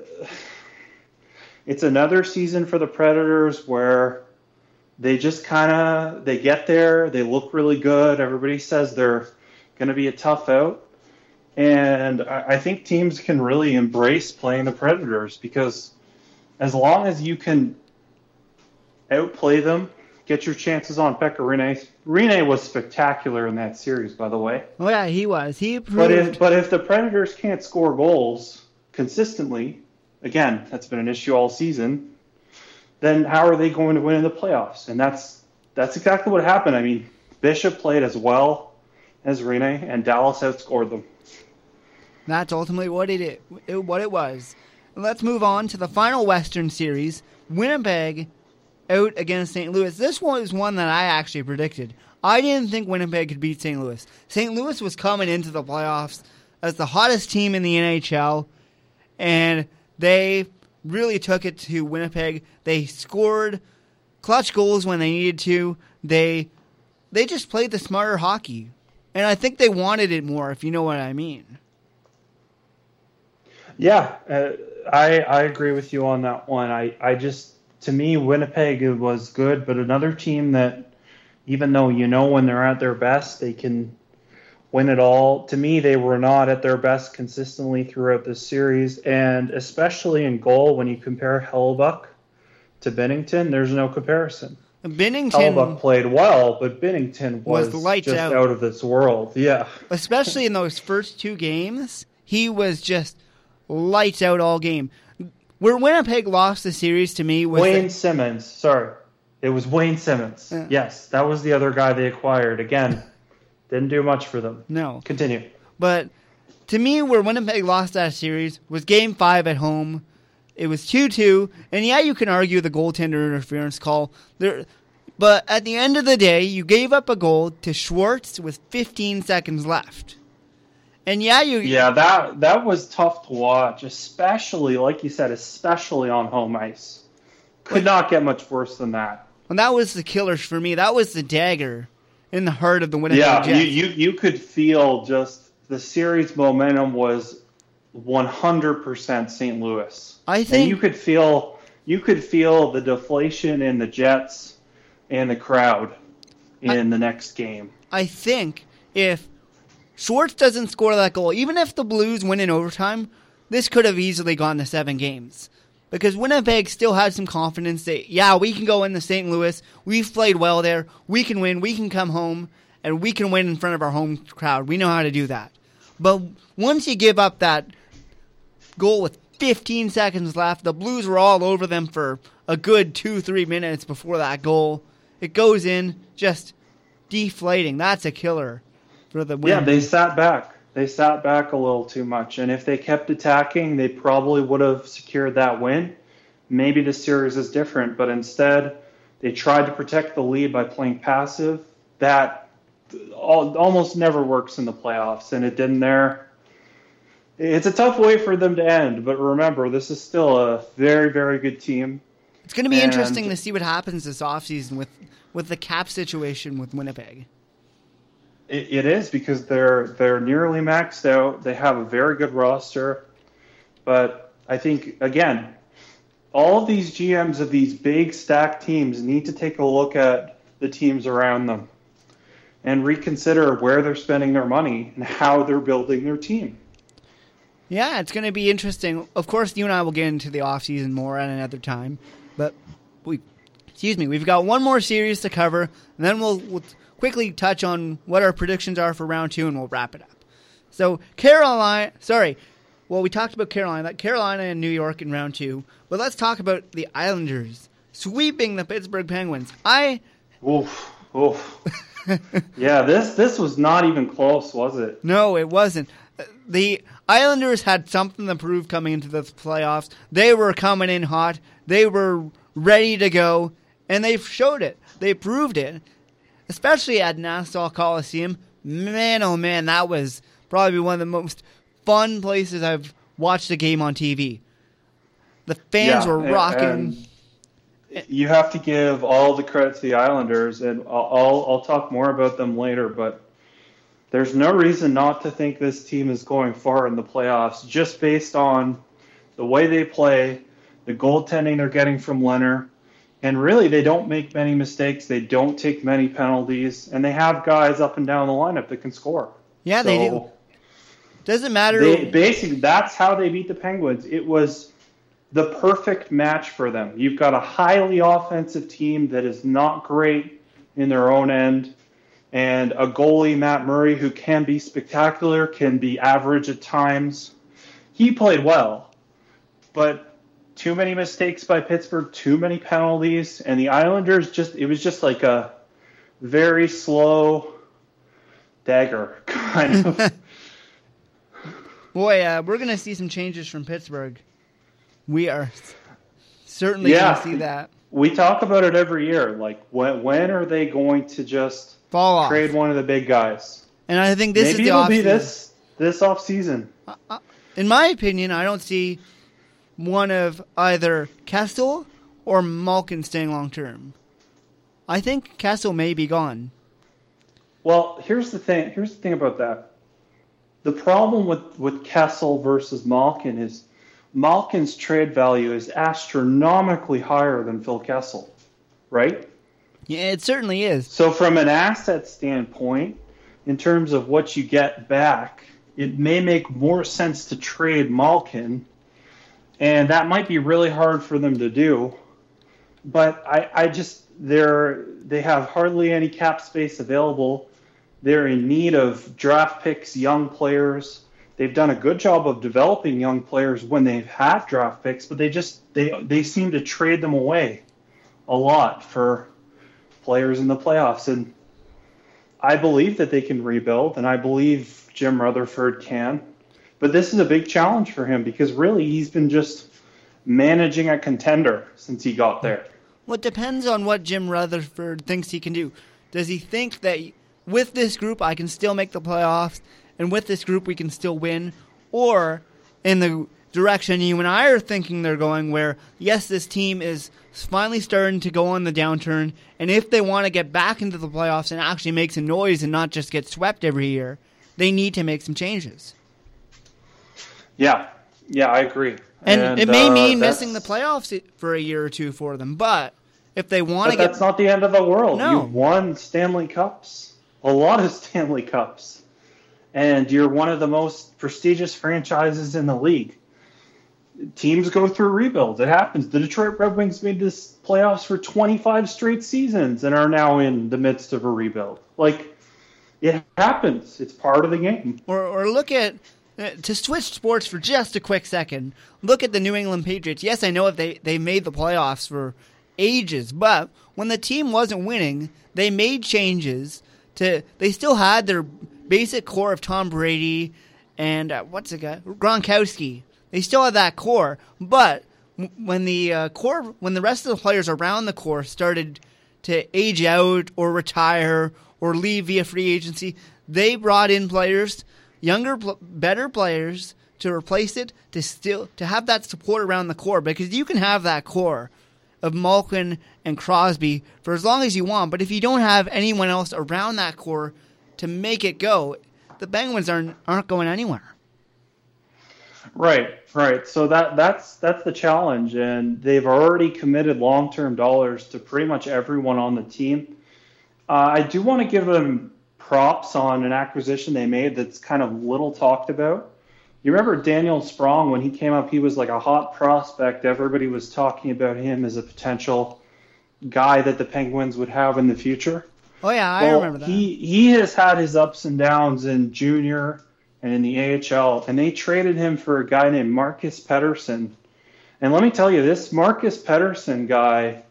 it's another season for the Predators where they just kind of they get there, they look really good. Everybody says they're going to be a tough out, and I, think teams can really embrace playing the Predators because as long as you can outplay them, get your chances on Pekka Rinne. Rinne was spectacular in that series, by the way. Oh yeah, he was. He proved. But if but if the Predators can't score goals consistently, again, that's been an issue all season. Then how are they going to win in the playoffs? And that's that's exactly what happened. I mean, Bishop played as well as Rinne, and Dallas outscored them. That's ultimately what it, it what it was. Let's move on to the final Western Series. Winnipeg out against St. Louis. This one is one that I actually predicted. I didn't think Winnipeg could beat St. Louis. St. Louis was coming into the playoffs as the hottest team in the NHL, and they really took it to Winnipeg. They scored clutch goals when they needed to. They they just played the smarter hockey. And I think they wanted it more, if you know what I mean. Yeah, uh, I I agree with you on that one. I I just to me Winnipeg was good, but another team that even though you know when they're at their best, they can win it all. To me, they were not at their best consistently throughout this series, and especially in goal when you compare Hellebuyck to Binnington, there's no comparison. Binnington Hellebuyck played well, but Binnington was, Was lights just out. out. of this world. Yeah. especially in those first two games, he was just lights out all game. Where Winnipeg lost the series to me was Wayne that- Simmonds, sorry. It was Wayne Simmonds. Yes, that was the other guy they acquired. Again, didn't do much for them. no, Continue. but to me, where Winnipeg lost that series was Game Five at home. It was two two, and yeah, you can argue the goaltender interference call there, but at the end of the day, you gave up a goal to Schwartz with 15 seconds left, and yeah, you Yeah, that that was tough to watch, especially like you said, especially on home ice. Could not get much worse than that. and that was the killers for me. That was the dagger in the heart of the Winnipeg Yeah, Jets. you, you you could feel just the series momentum was 100% St. Louis. I And think you could feel you could feel the deflation in the Jets and the crowd in the next game. I think if Schwartz doesn't score that goal, even if the Blues win in overtime, this could have easily gone to seven games. Because Winnipeg still had some confidence that, yeah, we can go into St. Louis. We've played well there. We can win. We can come home. And we can win in front of our home crowd. We know how to do that. But once you give up that goal with 15 seconds left, the Blues were all over them for a good two, three minutes before that goal. It goes in, just deflating. That's a killer for the win. Yeah, they sat back. They sat back a little too much, and if they kept attacking, they probably would have secured that win. Maybe the series is different, but instead, they tried to protect the lead by playing passive. That uh, almost never works in the playoffs, and it didn't there. It's a tough way for them to end, but remember, this is still a very, very good team. It's going to be And- interesting to see what happens this offseason with, with the cap situation with Winnipeg. It, it is because they're they're nearly maxed out. They have a very good roster, but I think again, all of these GMs of these big stacked teams need to take a look at the teams around them and reconsider where they're spending their money and how they're building their team. Yeah, it's going to be interesting. Of course, you and I will get into the offseason more at another time, but we, excuse me, we've got one more series to cover, and then we'll, we'll quickly touch on what our predictions are for round two, and we'll wrap it up. So, Carolina, sorry, well, we talked about Carolina, Carolina and New York in round two, but let's talk about the Islanders sweeping the Pittsburgh Penguins. I, Oof, oof. yeah, this this was not even close, was it? No, it wasn't. The Islanders had something to prove coming into the playoffs. They were coming in hot. They were ready to go, and they showed it. They proved it, especially at Nassau Coliseum. Man, oh man, that was probably one of the most fun places I've watched a game on TV. The fans Yeah, were rocking. you have to give all the credit to the Islanders, and I'll, I'll I'll talk more about them later. But there's no reason not to think this team is going far in the playoffs, just based on the way they play, the goaltending they're getting from Leonard, and really they don't make many mistakes. They don't take many penalties, and they have guys up and down the lineup that can score. yeah, they do. Doesn't matter. they basically that's how they beat the Penguins. It was the perfect match for them. You've got a highly offensive team that is not great in their own end, and a goalie Matt Murray who can be spectacular, can be average at times. He played well, but too many mistakes by Pittsburgh, too many penalties, and the Islanders just it was just like a very slow dagger kind of. Boy, uh, we're going to see some changes from Pittsburgh. We are certainly Yeah. going to see that we talk about it every year. Like when when are they going to just fall off. trade one of the big guys? And I think this Maybe is the it'll off be this this off season. Uh, uh, in my opinion, I don't see one of either Kessel or Malkin staying long term. I think Kessel may be gone. Well, here's the thing. Here's the thing about that. The problem with with Kessel versus Malkin is Malkin's trade value is astronomically higher than Phil Kessel, right? Yeah, it certainly is. So from an asset standpoint, in terms of what you get back, it may make more sense to trade Malkin, and that might be really hard for them to do. But I, I just they're they have hardly any cap space available. They're in need of draft picks, young players. They've done a good job of developing young players when they've had draft picks, but they just they they seem to trade them away a lot for players in the playoffs. And I believe that they can rebuild, and I believe Jim Rutherford can. But this is a big challenge for him because really he's been just managing a contender since he got there. Well, it depends on what Jim Rutherford thinks he can do. Does he think that with this group I can still make the playoffs, and with this group we can still win? Or in the direction you and I are thinking they're going, where yes, this team is finally starting to go on the downturn, and if they want to get back into the playoffs and actually make some noise and not just get swept every year, they need to make some changes. Yeah, yeah, I agree. And, and it may uh, mean missing the playoffs for a year or two for them, but if they want to get, that's not the end of the world. No. You've won Stanley Cups, a lot of Stanley Cups, and you're one of the most prestigious franchises in the league. Teams go through rebuilds. It happens. The Detroit Red Wings made this playoffs for 25 straight seasons and are now in the midst of a rebuild. Like it happens. It's part of the game. Or, or look at uh, to switch sports for just a quick second, look at the New England Patriots. Yes, I know they they made the playoffs for ages, but when the team wasn't winning, they made changes to. They still had their basic core of Tom Brady and uh, what's the guy Gronkowski. They still had that core, but when the uh, core, when the rest of the players around the core started to age out or retire or leave via free agency, they brought in players younger, better players to replace it to still to have that support around the core because you can have that core of Malkin and Crosby for as long as you want, but if you don't have anyone else around that core to make it go, the Penguins aren't aren't going anywhere. Right, right. So that that's that's the challenge, and they've already committed long term dollars to pretty much everyone on the team. Uh, I do want to give them props on an acquisition they made that's kind of little talked about. You remember Daniel Sprong when he came up, he was like a hot prospect. Everybody was talking about him as a potential guy that the Penguins would have in the future. Oh yeah, I well, remember that. He he has had his ups and downs in junior and in the AHL, and they traded him for a guy named Marcus Pettersson. And let me tell you, this Marcus Pettersson guy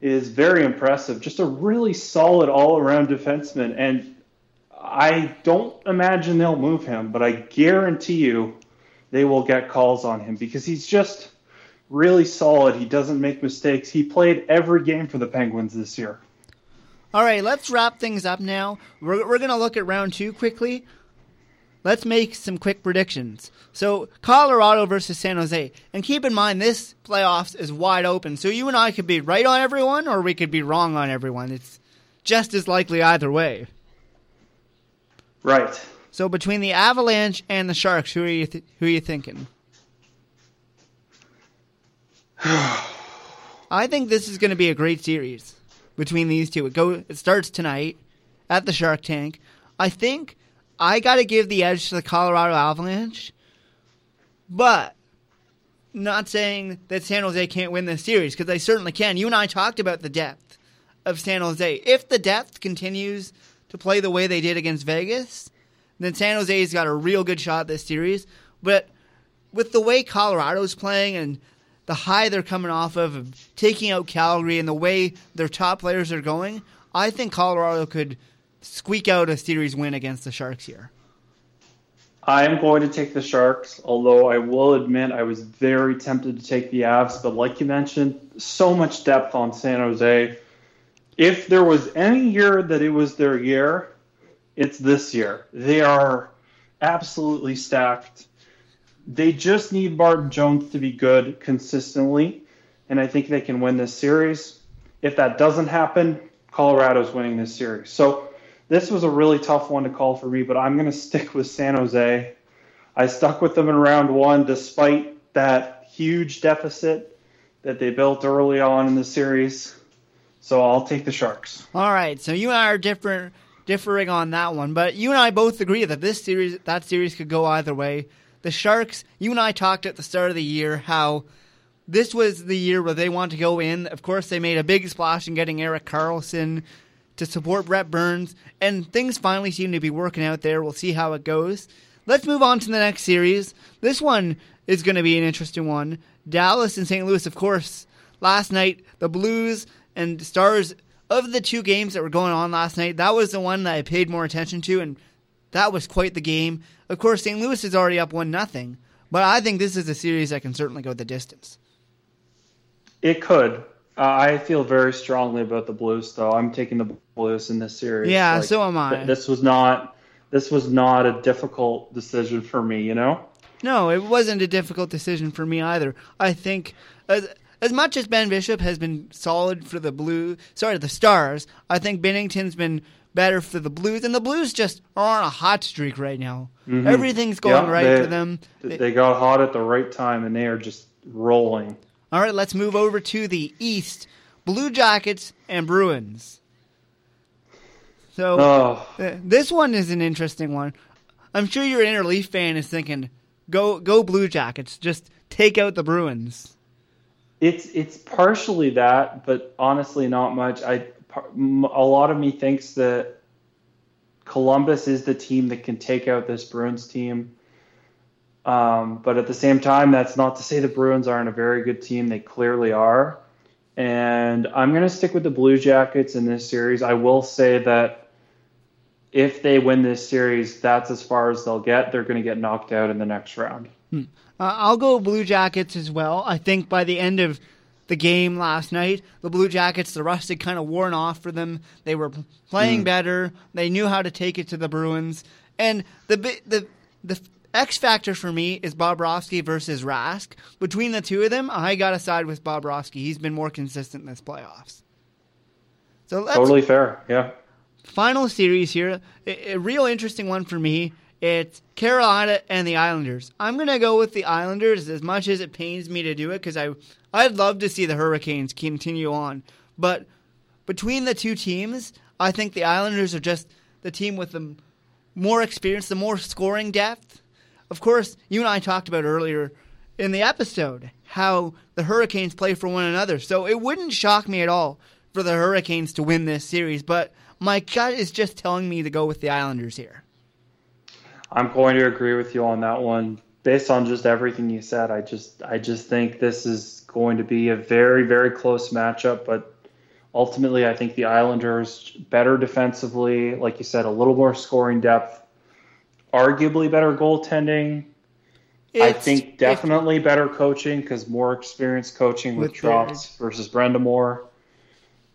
is very impressive. Just a really solid all around defenseman. And I don't imagine they'll move him, but I guarantee you they will get calls on him because he's just really solid. He doesn't make mistakes. He played every game for the Penguins this year. All right, let's wrap things up now. We're, we're going to look at round two quickly. Let's make some quick predictions. So, Colorado versus San Jose. And keep in mind, this playoffs is wide open. So, you and I could be right on everyone, or we could be wrong on everyone. It's just as likely either way. Right. So, between the Avalanche and the Sharks, who are you, th- who are you thinking? I think this is going to be a great series between these two. It go it starts tonight at the Shark Tank. I think I got to give the edge to the Colorado Avalanche, but not saying that San Jose can't win this series because they certainly can. You and I talked about the depth of San Jose. If the depth continues to play the way they did against Vegas, then San Jose's got a real good shot this series. But with the way Colorado's playing and the high they're coming off of, of taking out Calgary and the way their top players are going, I think Colorado could squeak out a series win against the Sharks here? I am going to take the Sharks, although I will admit I was very tempted to take the Avs. But like you mentioned, so much depth on San Jose. If there was any year that it was their year, it's this year. They are absolutely stacked. They just need Martin Jones to be good consistently, and I think they can win this series. If that doesn't happen, Colorado's winning this series. So this was a really tough one to call for me, but I'm going to stick with San Jose. I stuck with them in round one despite that huge deficit that they built early on in the series. So I'll take the Sharks. All right. So you and I are different differing on that one, but you and I both agree that this series, that series, could go either way. The Sharks, you and I talked at the start of the year how this was the year where they want to go in. Of course, they made a big splash in getting Erik Karlsson to support Brent Burns, and things finally seem to be working out there. We'll see how it goes. Let's move on to the next series. This one is going to be an interesting one. Dallas and St. Louis, of course. Last night, the Blues and Stars of the two games that were going on last night, that was the one that I paid more attention to, and that was quite the game. Of course, St. Louis is already up one nothing, but I think this is a series that can certainly go the distance. It could. Uh, I feel very strongly about the Blues, though. I'm taking the Blues in this series. Yeah, like, so am I. This was not. This was not a difficult decision for me. You know. No, it wasn't a difficult decision for me either. I think as as much as Ben Bishop has been solid for the Blue, sorry, the Stars, I think Binnington's been better for the Blues, and the Blues just are on a hot streak right now. Mm-hmm. Everything's going yeah, right they, for them. They got hot at the right time, and they are just rolling. All right, let's move over to the East. Blue Jackets and Bruins. So oh. uh, this one is an interesting one. I'm sure your inner Leaf fan is thinking, "Go, go Blue Jackets! Just take out the Bruins." It's it's partially that, but honestly, not much. I a lot of me thinks that Columbus is the team that can take out this Bruins team. Um, but at the same time, that's not to say the Bruins aren't a very good team. They clearly are. And I'm going to stick with the Blue Jackets in this series. I will say that if they win this series, that's as far as they'll get. They're going to get knocked out in the next round. Hmm. Uh, I'll go Blue Jackets as well. I think by the end of the game last night, the Blue Jackets, the rust had kind of worn off for them. They were playing mm. better. They knew how to take it to the Bruins. And the the the X factor for me is Bobrovsky versus Rask. Between the two of them, I got to side with Bobrovsky. He's been more consistent in this playoffs. So totally fair. Yeah. Final series here, a, a real interesting one for me. It's Carolina and the Islanders. I'm gonna go with the Islanders as much as it pains me to do it because I I'd love to see the Hurricanes continue on, but between the two teams, I think the Islanders are just the team with the more experience, the more scoring depth, of course, you and I talked about earlier in the episode how the Hurricanes play for one another. So it wouldn't shock me at all for the Hurricanes to win this series, but my gut is just telling me to go with the Islanders here. I'm going to agree with you on that one. Based on just everything you said, I just I just think this is going to be a very very close matchup, but ultimately I think the Islanders better defensively, like you said, a little more scoring depth arguably better goaltending. It's, I think definitely better coaching because more experienced coaching with, with Trotz versus Brind'Amour.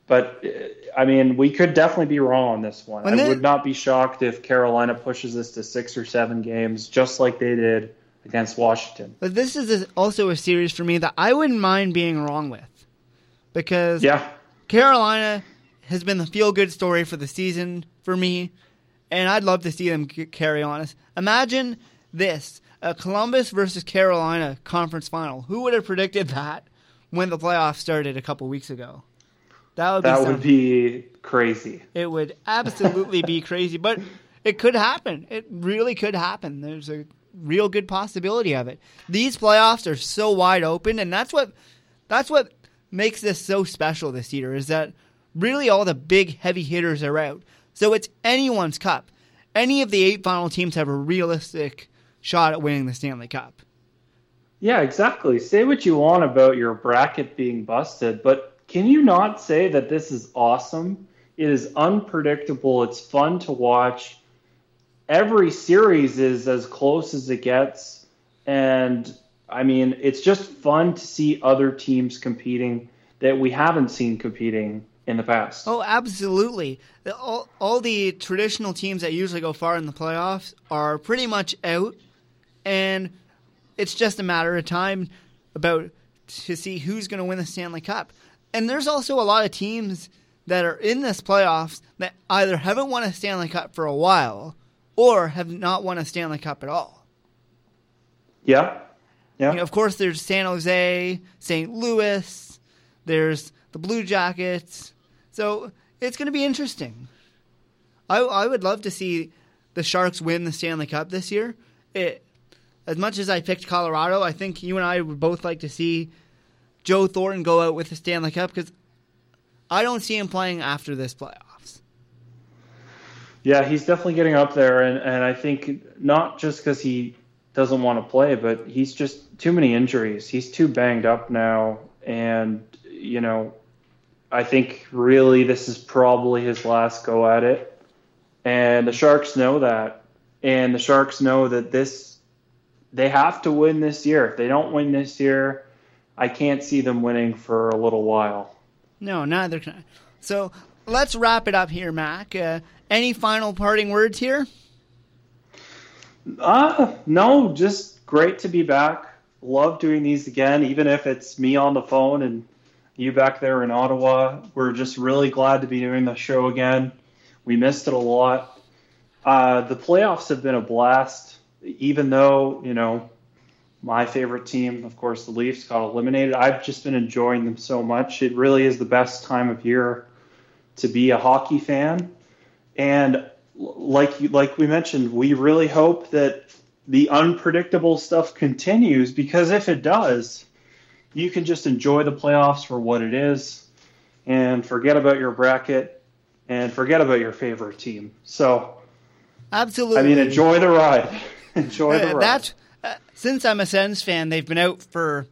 But uh, I mean, we could definitely be wrong on this one. When I would not be shocked if Carolina pushes this to six or seven games, just like they did against Washington. But this is also a series for me that I wouldn't mind being wrong with, because yeah, Carolina has been the feel good story for the season for me and I'd love to see them carry on. Us. Imagine this: a Columbus versus Carolina conference final. Who would have predicted that when the playoffs started a couple weeks ago? That would be would be crazy. It would absolutely be crazy, but it could happen. It really could happen. There's a real good possibility of it. These playoffs are so wide open, and that's what that's what makes this so special this year. Is that really all the big heavy hitters are out. So it's anyone's cup. Any of the eight final teams have a realistic shot at winning the Stanley Cup. Yeah, exactly. Say what you want about your bracket being busted, but can you not say that this is awesome? It is unpredictable. It's fun to watch. Every series is as close as it gets. And I mean, it's just fun to see other teams competing that we haven't seen competing in the past. Oh, absolutely. All, all the traditional teams that usually go far in the playoffs are pretty much out, and it's just a matter of time about to see who's going to win the Stanley Cup. And there's also a lot of teams that are in this playoffs that either haven't won a Stanley Cup for a while or have not won a Stanley Cup at all. Yeah. Yeah. You know, of course, there's San Jose, St. Louis, there's the Blue Jackets, so it's going to be interesting. I I would love to see the Sharks win the Stanley Cup this year. It, as much as I picked Colorado, I think you and I would both like to see Joe Thornton go out with the Stanley Cup because I don't see him playing after this playoffs. Yeah, he's definitely getting up there, and, and I think not just because he doesn't want to play, but he's just too many injuries. He's too banged up now, and you know, I think really this is probably his last go at it, and the Sharks know that, and the Sharks know that this they have to win this year. If they don't win this year, I can't see them winning for a little while. No, neither can I. So let's wrap it up here, Mac. Uh, any final parting words here? Uh, no, just great to be back. Love doing these again, even if it's me on the phone and you back there in Ottawa. We're just really glad to be doing the show again. We missed it a lot. Uh, the playoffs have been a blast, even though, you know, my favorite team, of course, the Leafs, got eliminated. I've just been enjoying them so much. It really is the best time of year to be a hockey fan. And like like we mentioned, we really hope that the unpredictable stuff continues because if it does, you can just enjoy the playoffs for what it is and forget about your bracket and forget about your favorite team. So Absolutely. I mean, enjoy the ride. enjoy the Uh, ride. That's since I'm a Sens fan, they've been out for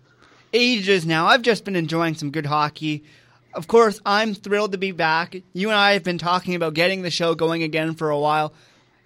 ages now. I've just been enjoying some good hockey. Of course, I'm thrilled to be back. You and I have been talking about getting the show going again for a while.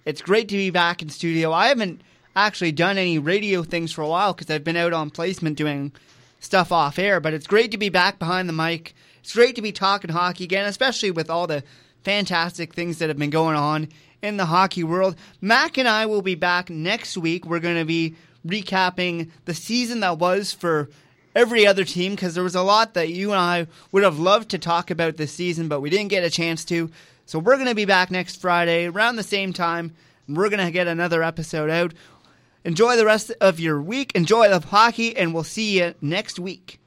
It's great to be back in studio. I haven't actually done any radio things for a while because I've been out on placement doing stuff off air, but it's great to be back behind the mic. It's great to be talking hockey again, especially with all the fantastic things that have been going on in the hockey world. Mac and I will be back next week. We're going to be recapping the season that was for every other team because there was a lot that you and I would have loved to talk about this season, but we didn't get a chance to. So we're going to be back next Friday around the same time. We're going to get another episode out. Enjoy the rest of your week. Enjoy the hockey, and we'll see you next week.